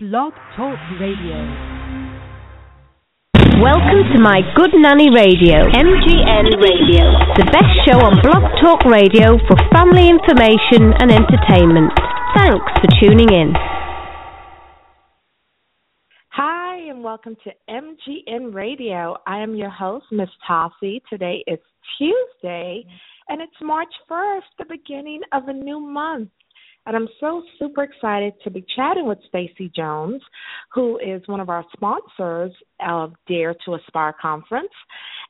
Blog Talk Radio. Welcome to My Good Nanny Radio, MGN Radio, the best show on Blog Talk Radio for family information and entertainment. Thanks for tuning in. Hi, and welcome to MGN Radio. I am your host, Miss Tossie. Today is Tuesday, and it's March 1st, the beginning of a new month. And I'm so super excited to be chatting with Stacye Jones, who is one of our sponsors of Dare to Aspire Conference.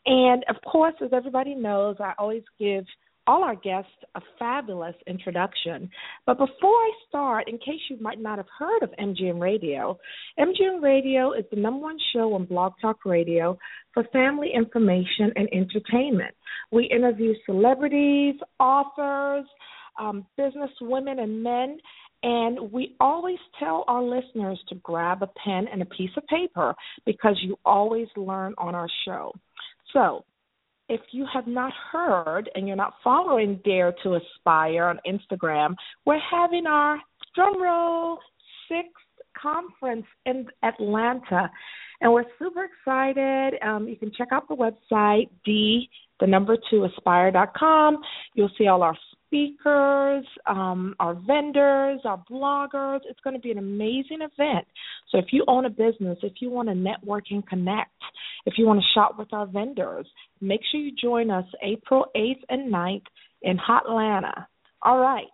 And of course, as everybody knows, I always give all our guests a fabulous introduction. But before I start, in case you might not have heard of MGN Radio, MGN Radio is the number one show on Blog Talk Radio for family information and entertainment. We interview celebrities, authors, um, business women and men. And we always tell our listeners to grab a pen and a piece of paper because you always learn on our show. So, if you have not heard and you're not following Dare to Aspire on Instagram, we're having our drumroll sixth conference in Atlanta, and we're super excited. Um, you can check out the website d the number two aspire.com. You'll see all our speakers, um, our vendors, our bloggers. It's going to be an amazing event. So if you own a business, if you want to network and connect, if you want to shop with our vendors, make sure you join us April 8th and 9th in Hotlanta. All right.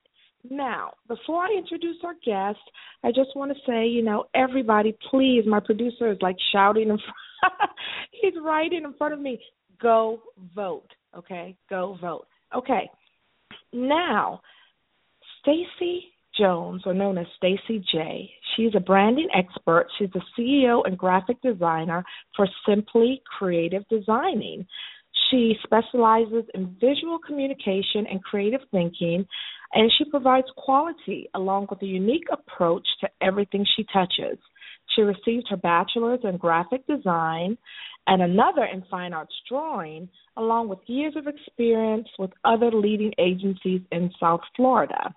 Now, before I introduce our guest, I just want to say, you know, everybody, please, my producer is like shouting in front. He's writing in front of me. Go vote. Okay? Go vote. Okay. Now, Stacye Jones, or known as Stacye J, she's a branding expert. She's the CEO and graphic designer for Simply Creative Designing. She specializes in visual communication and creative thinking, and she provides quality along with a unique approach to everything she touches. She received her bachelor's in graphic design and another in fine arts drawing, along with years of experience with other leading agencies in South Florida.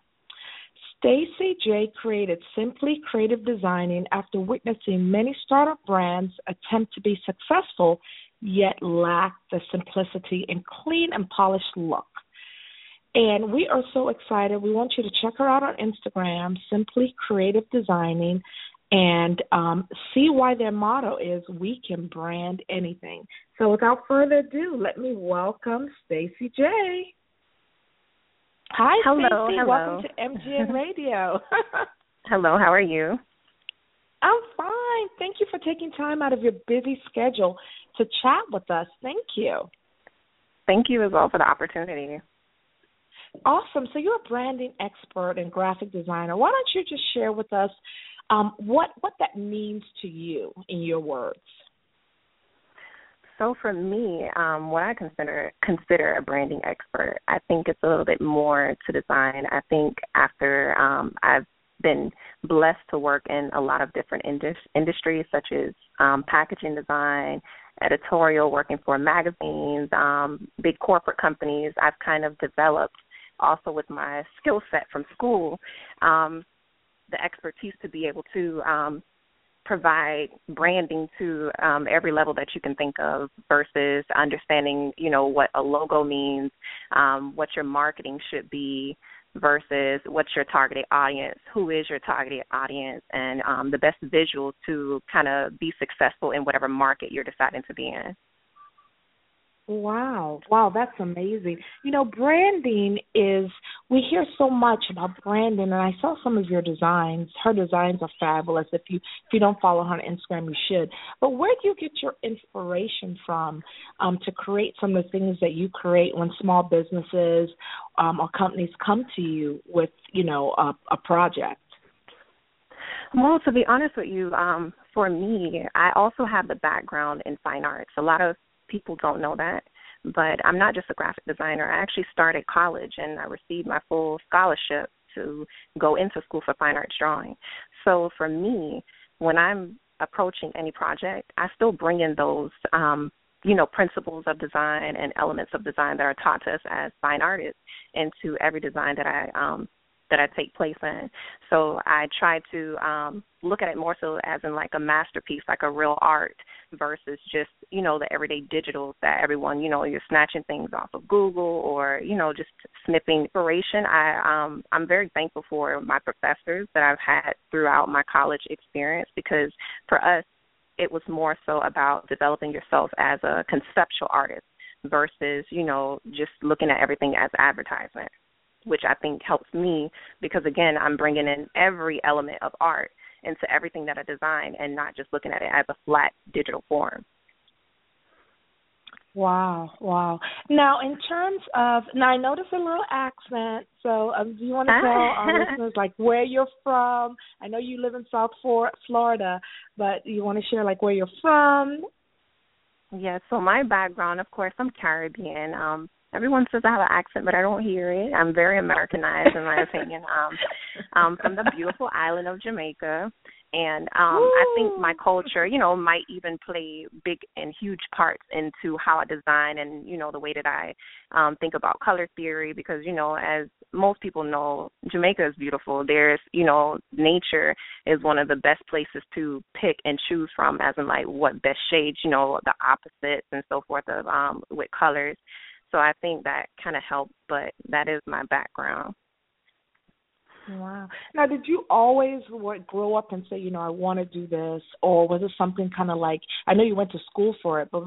Stacye J created Simply Creative Designing after witnessing many startup brands attempt to be successful yet lack the simplicity and clean and polished look. And we are so excited. We want you to check her out on Instagram, Simply Creative Designing, and um, see why their motto is "We can brand anything." So, without further ado, let me welcome Stacye J. Hi, hello, Stacye. hello. Welcome to MGN Radio. hello, how are you? I'm fine. Thank you for taking time out of your busy schedule to chat with us. Thank you. Thank you as well for the opportunity. Awesome. So you're a branding expert and graphic designer. Why don't you just share with us um, what what that means to you in your words? So for me, um, what I consider consider a branding expert, I think it's a little bit more to design. I think after um, I've been blessed to work in a lot of different indus- industries, such as um, packaging design, editorial, working for magazines, um, big corporate companies. I've kind of developed also with my skill set from school um, the expertise to be able to um, provide branding to um, every level that you can think of versus understanding, you know, what a logo means, um, what your marketing should be versus what's your targeted audience, who is your targeted audience, and um, the best visual to kind of be successful in whatever market you're deciding to be in. Wow. Wow, that's amazing. You know, branding is we hear so much about branding and I saw some of your designs. Her designs are fabulous. If you if you don't follow her on Instagram you should. But where do you get your inspiration from um to create some of the things that you create when small businesses um or companies come to you with, you know, a, a project? Well, to be honest with you, um, for me, I also have the background in fine arts. A lot of people don't know that. But I'm not just a graphic designer. I actually started college and I received my full scholarship to go into school for fine arts drawing. So for me, when I'm approaching any project, I still bring in those um you know principles of design and elements of design that are taught to us as fine artists into every design that I um that I take place in. So I try to um look at it more so as in like a masterpiece, like a real art versus just, you know, the everyday digitals that everyone, you know, you're snatching things off of Google or, you know, just snipping inspiration. I um I'm very thankful for my professors that I've had throughout my college experience because for us it was more so about developing yourself as a conceptual artist versus, you know, just looking at everything as advertisement which I think helps me because again, I'm bringing in every element of art into everything that I design and not just looking at it as a flat digital form. Wow, wow. Now, in terms of now, I noticed a little accent. So, um, do you want to tell our listeners like where you're from? I know you live in South Florida, but you want to share like where you're from? Yeah. So my background, of course, I'm Caribbean. Um, Everyone says I have an accent, but I don't hear it. I'm very Americanized, in my opinion. Um, um, from the beautiful island of Jamaica, and um, I think my culture, you know, might even play big and huge parts into how I design and you know the way that I um, think about color theory. Because you know, as most people know, Jamaica is beautiful. There's, you know, nature is one of the best places to pick and choose from, as in like what best shades, you know, the opposites and so forth of um, with colors. So I think that kind of helped, but that is my background. Wow. Now, did you always grow up and say, you know, I want to do this, or was it something kind of like I know you went to school for it, but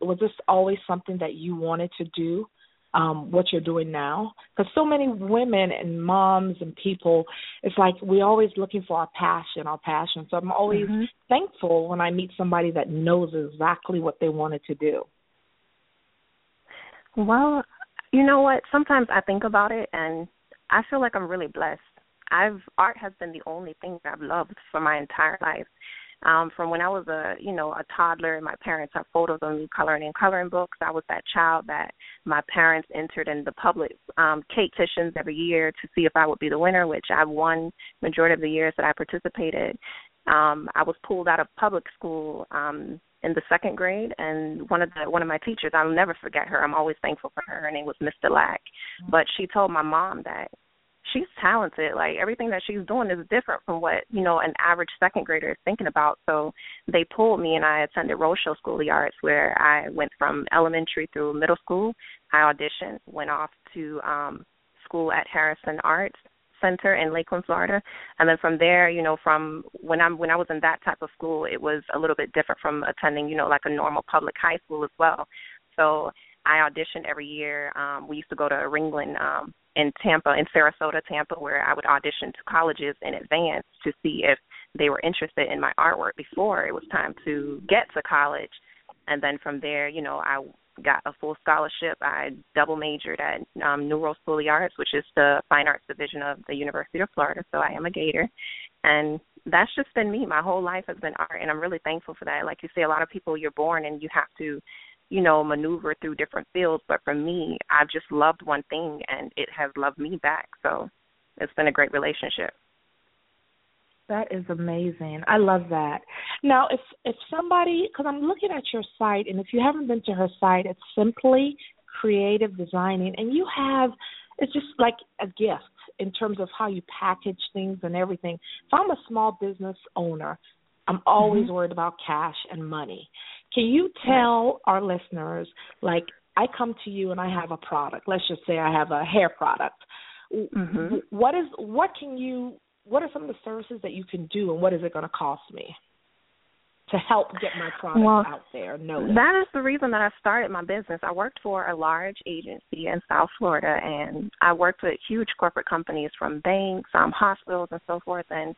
was this always something that you wanted to do? Um, what you're doing now, because so many women and moms and people, it's like we're always looking for our passion, our passion. So I'm always mm-hmm. thankful when I meet somebody that knows exactly what they wanted to do. Well, you know what? Sometimes I think about it and I feel like I'm really blessed. I've art has been the only thing that I've loved for my entire life. Um, from when I was a you know a toddler, and my parents have photos of me coloring in coloring books. I was that child that my parents entered in the public um, cake petitions every year to see if I would be the winner, which I won majority of the years that I participated. Um, I was pulled out of public school um, in the second grade and one of the one of my teachers I'll never forget her. I'm always thankful for her. Her name was Miss Delac. But she told my mom that she's talented. Like everything that she's doing is different from what, you know, an average second grader is thinking about. So they pulled me and I attended Rochelle School of the Arts where I went from elementary through middle school. I auditioned, went off to um school at Harrison Arts Center in Lakeland, Florida. And then from there, you know, from when I'm when I was in that type of school, it was a little bit different from attending, you know, like a normal public high school as well. So I auditioned every year. Um, we used to go to Ringling um, in Tampa, in Sarasota, Tampa, where I would audition to colleges in advance to see if they were interested in my artwork before it was time to get to college. And then from there, you know, I got a full scholarship. I double majored at um, New World School of the Arts, which is the fine arts division of the University of Florida. So I am a Gator, and that's just been me. My whole life has been art, and I'm really thankful for that. Like you say, a lot of people you're born and you have to, you know, maneuver through different fields. But for me, I've just loved one thing, and it has loved me back. So it's been a great relationship. That is amazing. I love that. Now, if if somebody, because I'm looking at your site, and if you haven't been to her site, it's simply creative designing, and you have it's just like a gift in terms of how you package things and everything. If I'm a small business owner, I'm always mm-hmm. worried about cash and money. Can you tell our listeners, like, I come to you and I have a product. Let's just say I have a hair product. Mm-hmm. What is what can you what are some of the services that you can do, and what is it going to cost me? to help get my product well, out there. Noticed. That is the reason that I started my business. I worked for a large agency in South Florida, and I worked with huge corporate companies from banks, um, hospitals, and so forth. And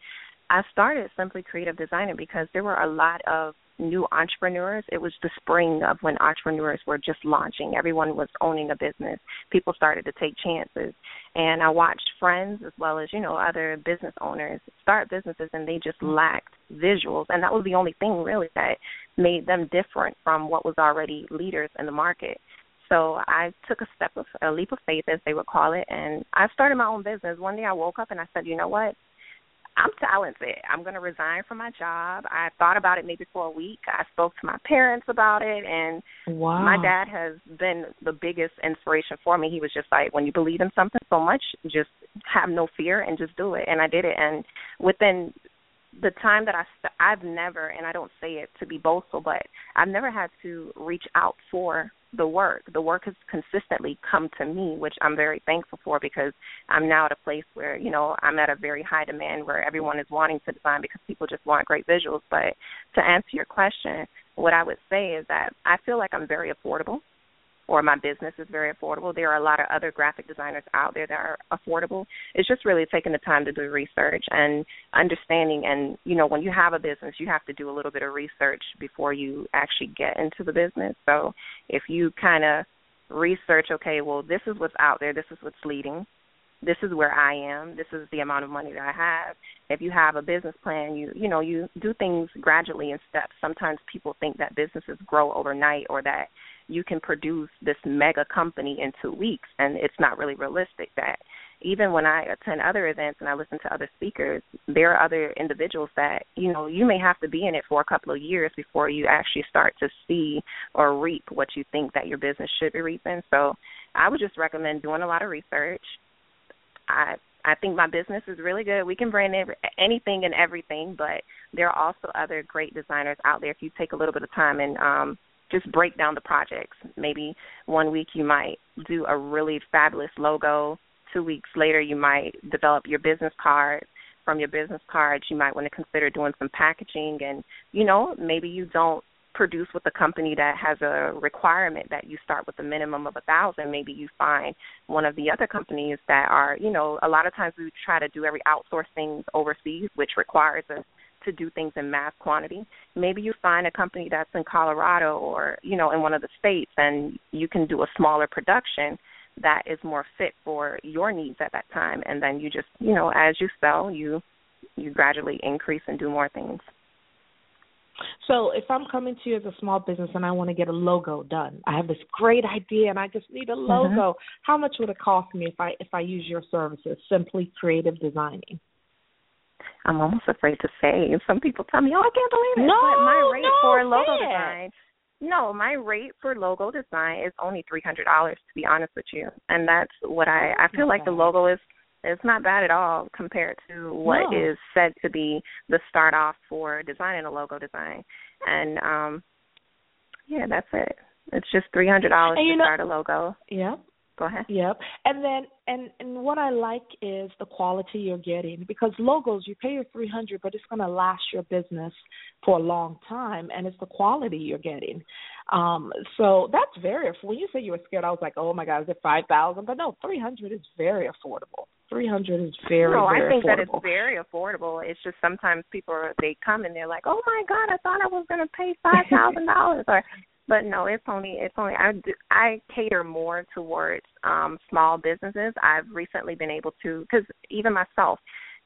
I started Simply Creative Designer because there were a lot of new entrepreneurs. It was the spring of when entrepreneurs were just launching. Everyone was owning a business. People started to take chances. And I watched friends as well as, you know, other business owners start businesses and they just mm-hmm. lacked visuals. And that was the only thing really that made them different from what was already leaders in the market. So I took a step of a leap of faith, as they would call it, and I started my own business. One day I woke up and I said, you know what? I'm talented. I'm going to resign from my job. I thought about it maybe for a week. I spoke to my parents about it, and wow. my dad has been the biggest inspiration for me. He was just like, when you believe in something so much, just have no fear and just do it. And I did it. And within the time that I st- I've never, and I don't say it to be boastful, but I've never had to reach out for the work. The work has consistently come to me, which I'm very thankful for because I'm now at a place where, you know, I'm at a very high demand where everyone is wanting to design because people just want great visuals. But to answer your question, what I would say is that I feel like I'm very affordable or my business is very affordable. There are a lot of other graphic designers out there that are affordable. It's just really taking the time to do research and understanding and you know, when you have a business you have to do a little bit of research before you actually get into the business. So if you kind of research, okay, well this is what's out there, this is what's leading, this is where I am, this is the amount of money that I have. If you have a business plan, you you know, you do things gradually in steps. Sometimes people think that businesses grow overnight or that you can produce this mega company in two weeks and it's not really realistic that even when I attend other events and I listen to other speakers, there are other individuals that, you know, you may have to be in it for a couple of years before you actually start to see or reap what you think that your business should be reaping. So I would just recommend doing a lot of research. I I think my business is really good. We can brand every, anything and everything, but there are also other great designers out there if you take a little bit of time and um just break down the projects. Maybe one week you might do a really fabulous logo. Two weeks later, you might develop your business card. From your business cards, you might want to consider doing some packaging. And, you know, maybe you don't produce with a company that has a requirement that you start with a minimum of a thousand maybe you find one of the other companies that are you know a lot of times we try to do every outsource things overseas which requires a to do things in mass quantity. Maybe you find a company that's in Colorado or, you know, in one of the states and you can do a smaller production that is more fit for your needs at that time and then you just, you know, as you sell, you you gradually increase and do more things. So if I'm coming to you as a small business and I want to get a logo done, I have this great idea and I just need a mm-hmm. logo. Mm-hmm. How much would it cost me if I if I use your services? Simply creative designing. I'm almost afraid to say. Some people tell me, "Oh, I can't believe it." No, but my rate no, for logo design. No, my rate for logo design is only three hundred dollars. To be honest with you, and that's what I I feel like the logo is. It's not bad at all compared to what no. is said to be the start off for designing a logo design, and um, yeah, that's it. It's just three hundred dollars to know, start a logo. Yeah, Go ahead. Yep. And then and and what I like is the quality you're getting because logos you pay your 300 but it's going to last your business for a long time and it's the quality you're getting. Um so that's very when you say you were scared I was like, "Oh my god, is it 5,000?" But no, 300 is very affordable. 300 is very No, very I think affordable. that it's very affordable. It's just sometimes people they come and they're like, "Oh my god, I thought I was going to pay $5,000." or but no, it's only it's only I do, I cater more towards um small businesses. I've recently been able to cuz even myself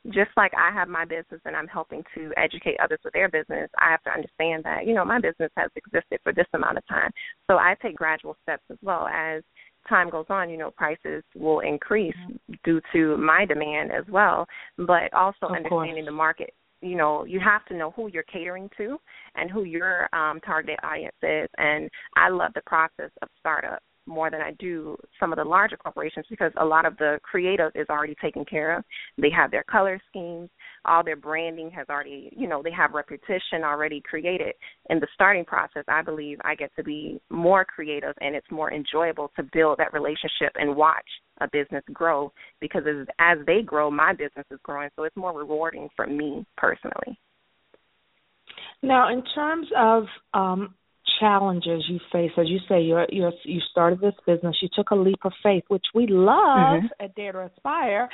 just like I have my business and I'm helping to educate others with their business, I have to understand that, you know, my business has existed for this amount of time. So I take gradual steps as well as time goes on, you know, prices will increase mm-hmm. due to my demand as well, but also of understanding course. the market you know you have to know who you're catering to and who your um target audience is and i love the process of startup more than I do some of the larger corporations because a lot of the creative is already taken care of. They have their color schemes, all their branding has already, you know, they have repetition already created. In the starting process, I believe I get to be more creative and it's more enjoyable to build that relationship and watch a business grow because as, as they grow, my business is growing. So it's more rewarding for me personally. Now, in terms of um, challenges you face as you say you're you started this business you took a leap of faith which we love mm-hmm. at dare to aspire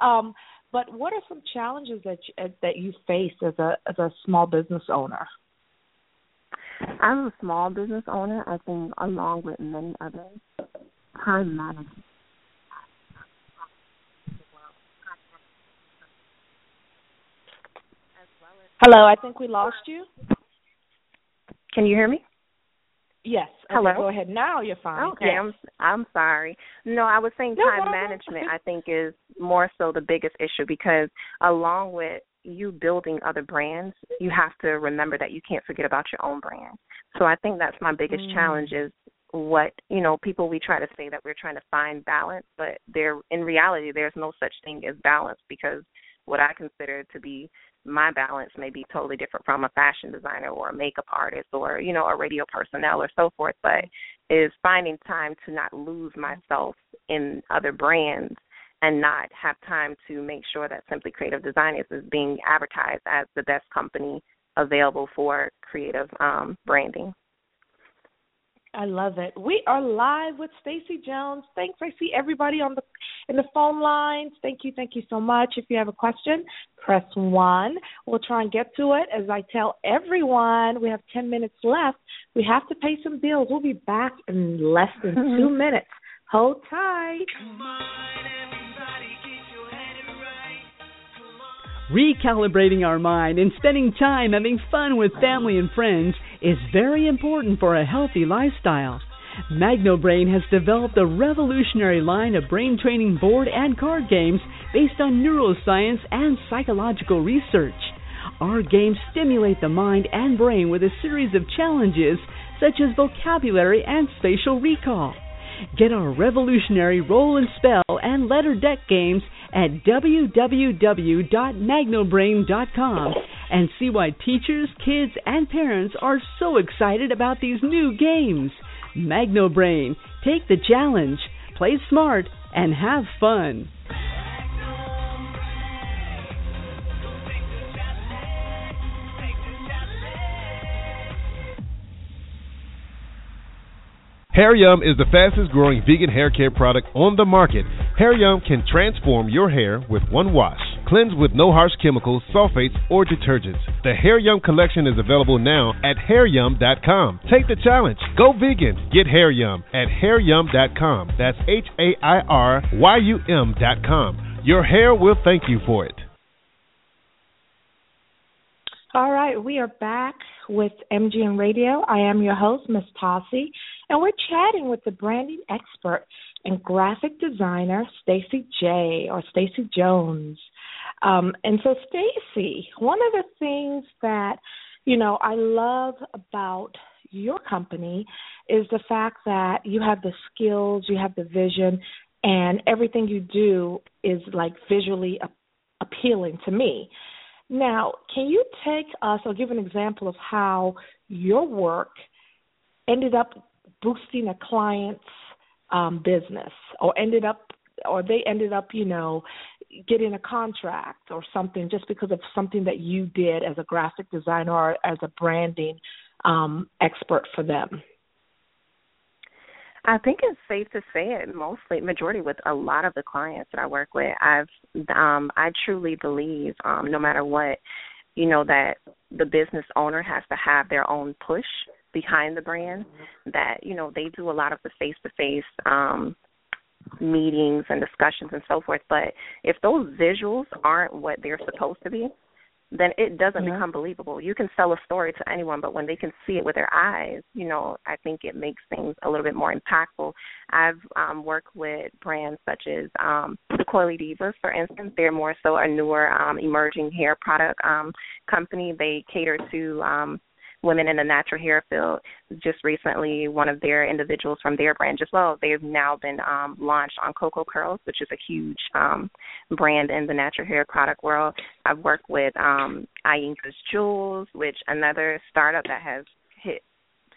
um but what are some challenges that you, that you face as a as a small business owner i'm a small business owner i think along with many others time management Hello, I think we lost you. Can you hear me? Yes. Okay, Hello. Go ahead. Now you're fine. Okay, yes. I'm I'm sorry. No, I was saying No, time no, no. management. I think is more so the biggest issue because along with you building other brands, you have to remember that you can't forget about your own brand. So I think that's my biggest mm. challenge is what you know people we try to say that we're trying to find balance but there in reality there's no such thing as balance because what i consider to be my balance may be totally different from a fashion designer or a makeup artist or you know a radio personnel or so forth but is finding time to not lose myself in other brands and not have time to make sure that simply creative designers is being advertised as the best company available for creative um branding I love it. We are live with Stacye Jones. Thanks. I see everybody on the in the phone lines. Thank you, thank you so much. If you have a question, press one. We'll try and get to it. As I tell everyone, we have ten minutes left. We have to pay some bills. We'll be back in less than two minutes. Hold tight. Recalibrating our mind and spending time having fun with family and friends is very important for a healthy lifestyle. MagnoBrain has developed a revolutionary line of brain training board and card games based on neuroscience and psychological research. Our games stimulate the mind and brain with a series of challenges such as vocabulary and spatial recall. Get our revolutionary roll and spell and letter deck games at www.magnobrain.com and see why teachers, kids, and parents are so excited about these new games. MagnoBrain, take the challenge, play smart, and have fun. Hair Yum is the fastest growing vegan hair care product on the market. Hair Yum can transform your hair with one wash. Cleanse with no harsh chemicals, sulfates, or detergents. The Hair Yum collection is available now at hairyum.com. Take the challenge. Go vegan. Get Hair Yum at hairyum.com. That's H A I R Y U M.com. Your hair will thank you for it. All right, we are back with MGN Radio. I am your host, Miss Tossie, and we're chatting with the branding expert and graphic designer Stacye J or Stacye Jones. Um, and so, Stacye, one of the things that you know I love about your company is the fact that you have the skills, you have the vision, and everything you do is like visually appealing to me. Now, can you take us or give an example of how your work ended up boosting a client's um, business or ended up or they ended up, you know, getting a contract or something just because of something that you did as a graphic designer or as a branding um, expert for them? I think it's safe to say it mostly majority with a lot of the clients that I work with. I've um I truly believe um no matter what, you know, that the business owner has to have their own push behind the brand that, you know, they do a lot of the face to face um meetings and discussions and so forth, but if those visuals aren't what they're supposed to be, then it doesn't yeah. become believable. You can sell a story to anyone, but when they can see it with their eyes, you know, I think it makes things a little bit more impactful. I've um, worked with brands such as um, the Coily Divas, for instance. They're more so a newer um, emerging hair product um, company. They cater to um, women in the natural hair field. Just recently, one of their individuals from their brand as well, they've now been um, launched on Coco Curls, which is a huge um, brand in the natural hair product world. I've worked with um, Ayinka's Jewels, which another startup that has hit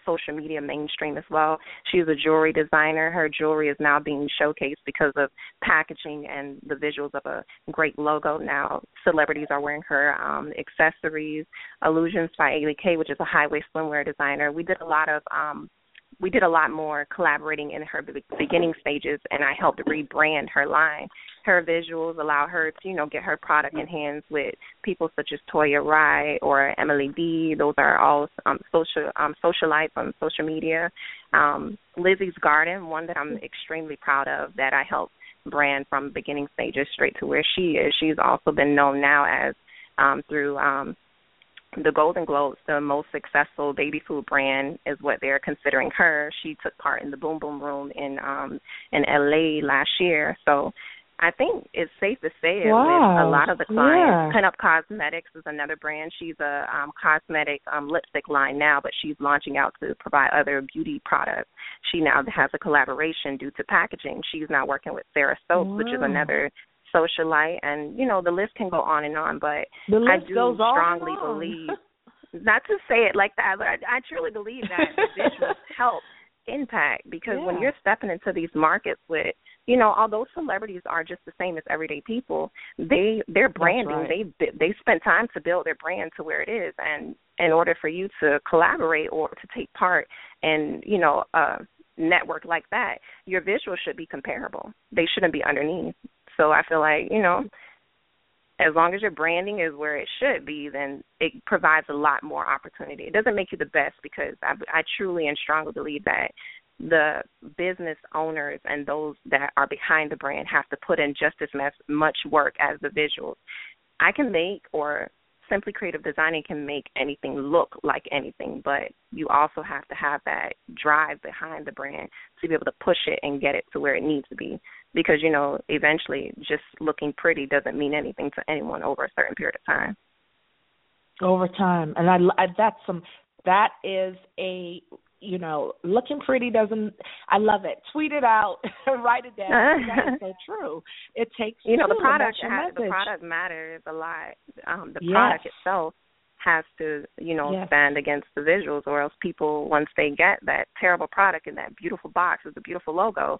social media mainstream as well. She's a jewelry designer. Her jewelry is now being showcased because of packaging and the visuals of a great logo. Now celebrities are wearing her um, accessories. Illusions by Ailey K, which is a high waist swimwear designer. We did a lot of um, we did a lot more collaborating in her beginning stages and I helped rebrand her line. Her visuals allow her to, you know, get her product in hands with people such as Toya Wright or Emily B. Those are all um social um socialites on social media. Um Lizzie's Garden, one that I'm extremely proud of that I helped brand from beginning stages straight to where she is. She's also been known now as um through um the Golden Globes, the most successful baby food brand is what they're considering her. She took part in the Boom Boom Room in um in LA last year. So I think it's safe to say it wow. with a lot of the clients. Yeah. Pinup Cosmetics is another brand. She's a um, cosmetic um, lipstick line now, but she's launching out to provide other beauty products. She now has a collaboration due to packaging. She's now working with Sarah Soaps, wow. which is another socialite, and you know the list can go on and on. But I do strongly believe, not to say it like that, but I, I truly believe that visuals help impact because yeah. when you're stepping into these markets with you know although celebrities are just the same as everyday people they their branding right. they they spend time to build their brand to where it is and in order for you to collaborate or to take part in you know a network like that your visuals should be comparable they shouldn't be underneath so i feel like you know as long as your branding is where it should be, then it provides a lot more opportunity. It doesn't make you the best because I, I truly and strongly believe that the business owners and those that are behind the brand have to put in just as much work as the visuals. I can make or simply creative designing can make anything look like anything, but you also have to have that drive behind the brand to be able to push it and get it to where it needs to be. Because you know, eventually, just looking pretty doesn't mean anything to anyone over a certain period of time. Over time, and I, I that's some that is a you know, looking pretty doesn't. I love it. Tweet it out, write it down. That's so true. It takes you know the product. Has, the product matters a lot. Um, the yes. product itself has to you know yes. stand against the visuals, or else people once they get that terrible product in that beautiful box with the beautiful logo.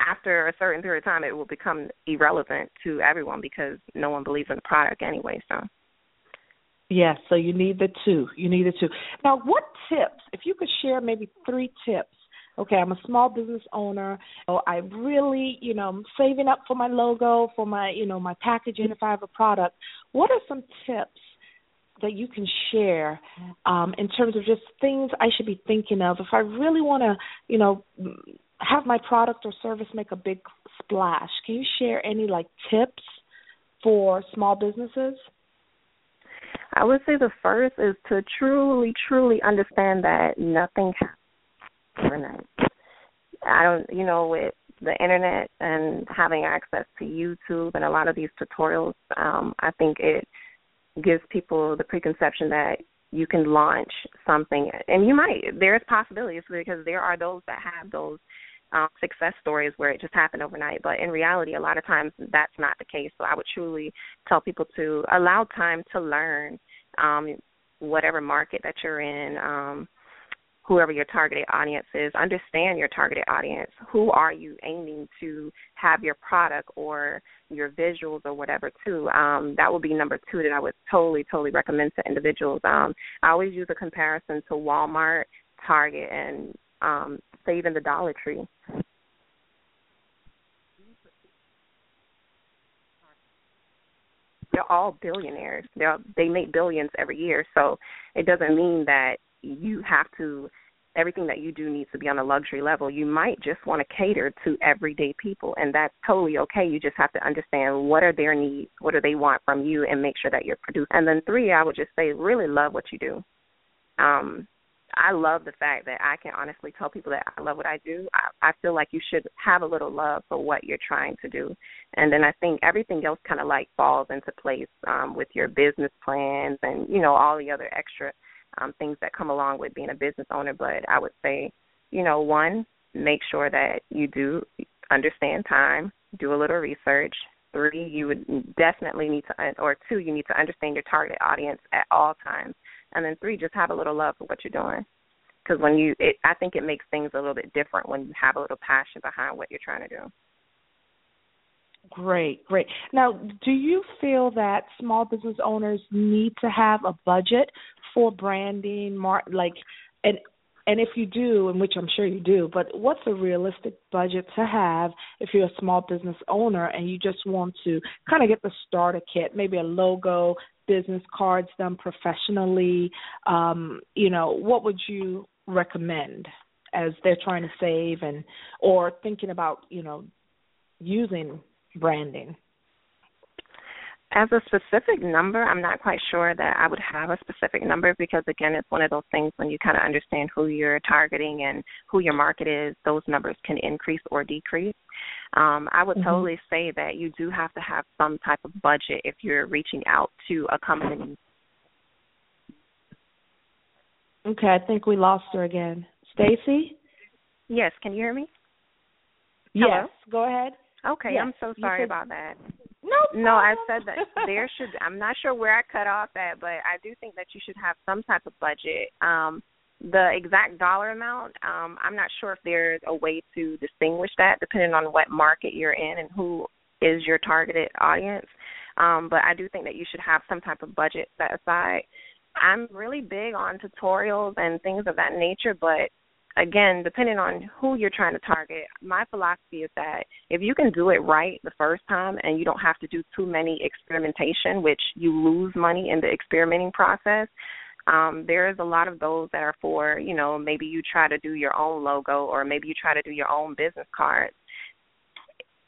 After a certain period of time, it will become irrelevant to everyone because no one believes in the product anyway. So, Yes, so you need the two. You need the two. Now, what tips, if you could share maybe three tips? Okay, I'm a small business owner. So I really, you know, I'm saving up for my logo, for my, you know, my packaging if I have a product. What are some tips that you can share um, in terms of just things I should be thinking of if I really want to, you know, have my product or service make a big splash? Can you share any like tips for small businesses? I would say the first is to truly, truly understand that nothing happens overnight. I don't, you know, with the internet and having access to YouTube and a lot of these tutorials, um, I think it gives people the preconception that you can launch something, and you might. There's possibilities because there are those that have those um, success stories where it just happened overnight. But in reality, a lot of times that's not the case. So I would truly tell people to allow time to learn um, whatever market that you're in. Um, whoever your targeted audience is, understand your targeted audience. Who are you aiming to have your product or your visuals or whatever to? Um, that would be number two that I would totally, totally recommend to individuals. Um, I always use a comparison to Walmart, Target, and um, even the Dollar Tree. They're all billionaires. They they make billions every year, so it doesn't mean that you have to everything that you do needs to be on a luxury level. You might just want to cater to everyday people, and that's totally okay. You just have to understand what are their needs, what do they want from you, and make sure that you're producing. And then three, I would just say, really love what you do. Um, I love the fact that I can honestly tell people that I love what I do. I, I feel like you should have a little love for what you're trying to do, and then I think everything else kind of like falls into place um, with your business plans and you know all the other extra um, things that come along with being a business owner. But I would say, you know, one, make sure that you do understand time, do a little research. Three, you would definitely need to, or two, you need to understand your target audience at all times and then three, just have a little love for what you're doing. Because when you, it, I think it makes things a little bit different when you have a little passion behind what you're trying to do. Great, great. Now, do you feel that small business owners need to have a budget for branding, like, and and if you do, and which I'm sure you do, but what's a realistic budget to have if you're a small business owner and you just want to kind of get the starter kit, maybe a logo, business cards done professionally? Um, you know, what would you recommend as they're trying to save and or thinking about, you know, using branding? As a specific number, I'm not quite sure that I would have a specific number because again, it's one of those things when you kind of understand who you're targeting and who your market is, those numbers can increase or decrease. Um, I would mm-hmm. totally say that you do have to have some type of budget if you're reaching out to a company. Okay, I think we lost her again. Stacye? Yes, can you hear me? Yes, Hello? go ahead. Okay, yes. I'm so sorry said, about that. No, no, I said that there should. I'm not sure where I cut off at, but I do think that you should have some type of budget. Um, the exact dollar amount, um, I'm not sure if there's a way to distinguish that depending on what market you're in and who is your targeted audience. Um, but I do think that you should have some type of budget set aside. I'm really big on tutorials and things of that nature, but again, depending on who you're trying to target, my philosophy is that if you can do it right the first time and you don't have to do too many experimentation, which you lose money in the experimenting process, um, there is a lot of those that are for, you know, maybe you try to do your own logo or maybe you try to do your own business cards.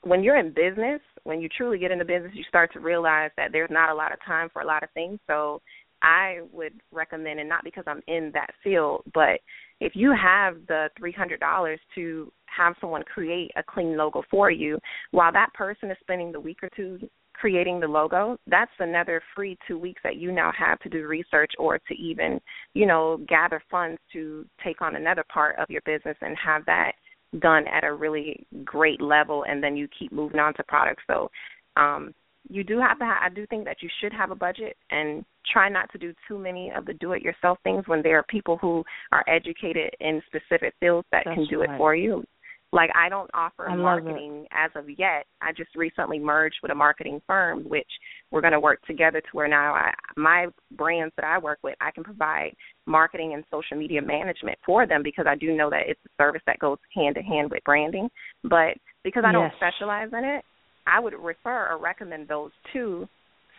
When you're in business, when you truly get into business, you start to realize that there's not a lot of time for a lot of things. So I would recommend, and not because I'm in that field, but if you have the $300 to have someone create a clean logo for you, while that person is spending the week or two creating the logo, that's another free two weeks that you now have to do research or to even, you know, gather funds to take on another part of your business and have that done at a really great level and then you keep moving on to products. So um you do have to have, I do think that you should have a budget and try not to do too many of the do it yourself things when there are people who are educated in specific fields that That's can do right. it for you. Like I don't offer I marketing as of yet. I just recently merged with a marketing firm which we're going to work together to where now I, my brands that I work with, I can provide marketing and social media management for them because I do know that it's a service that goes hand to hand with branding. But because I don't specialize in it, I would refer or recommend those to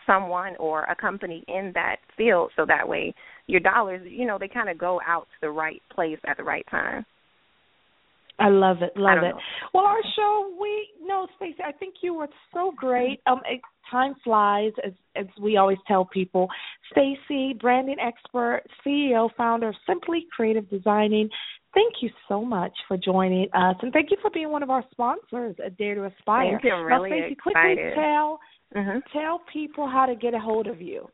someone or a company in that field so that way your dollars, you know, they kind of go out to the right place at the right time. I love it, love it. know. Well, our show, we no, Stacye, I think you were so great. Um, it, time flies, as as we always tell people. Stacye, branding expert, CEO, founder of Simply Creative Designing. Thank you so much for joining us, and thank you for being one of our sponsors at Dare to Aspire. Thank you. I'm now, really Stacye, quickly excited. tell hmm tell people how to get a hold of you.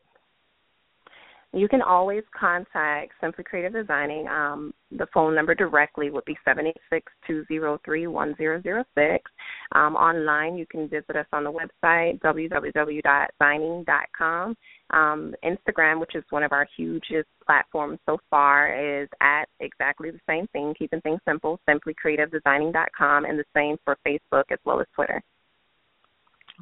You can always contact Simply Creative Designing. Um, the phone number directly would be seven eight six two zero three one zero zero six. Um, online, you can visit us on the website www.designing.com. Um, Instagram, which is one of our hugest platforms so far, is at exactly the same thing, keeping things simple, simplycreativedesigning.com, and the same for Facebook as well as Twitter.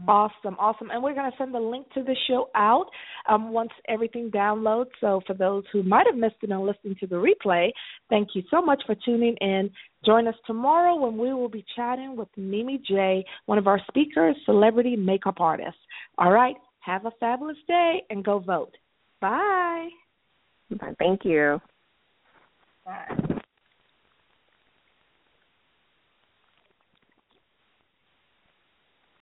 Awesome, awesome. And we're going to send the link to the show out um, once everything downloads. So, for those who might have missed it and listening to the replay, thank you so much for tuning in. Join us tomorrow when we will be chatting with Mimi J, one of our speakers, celebrity makeup artists. All right, have a fabulous day and go vote. Bye. Thank you. Bye.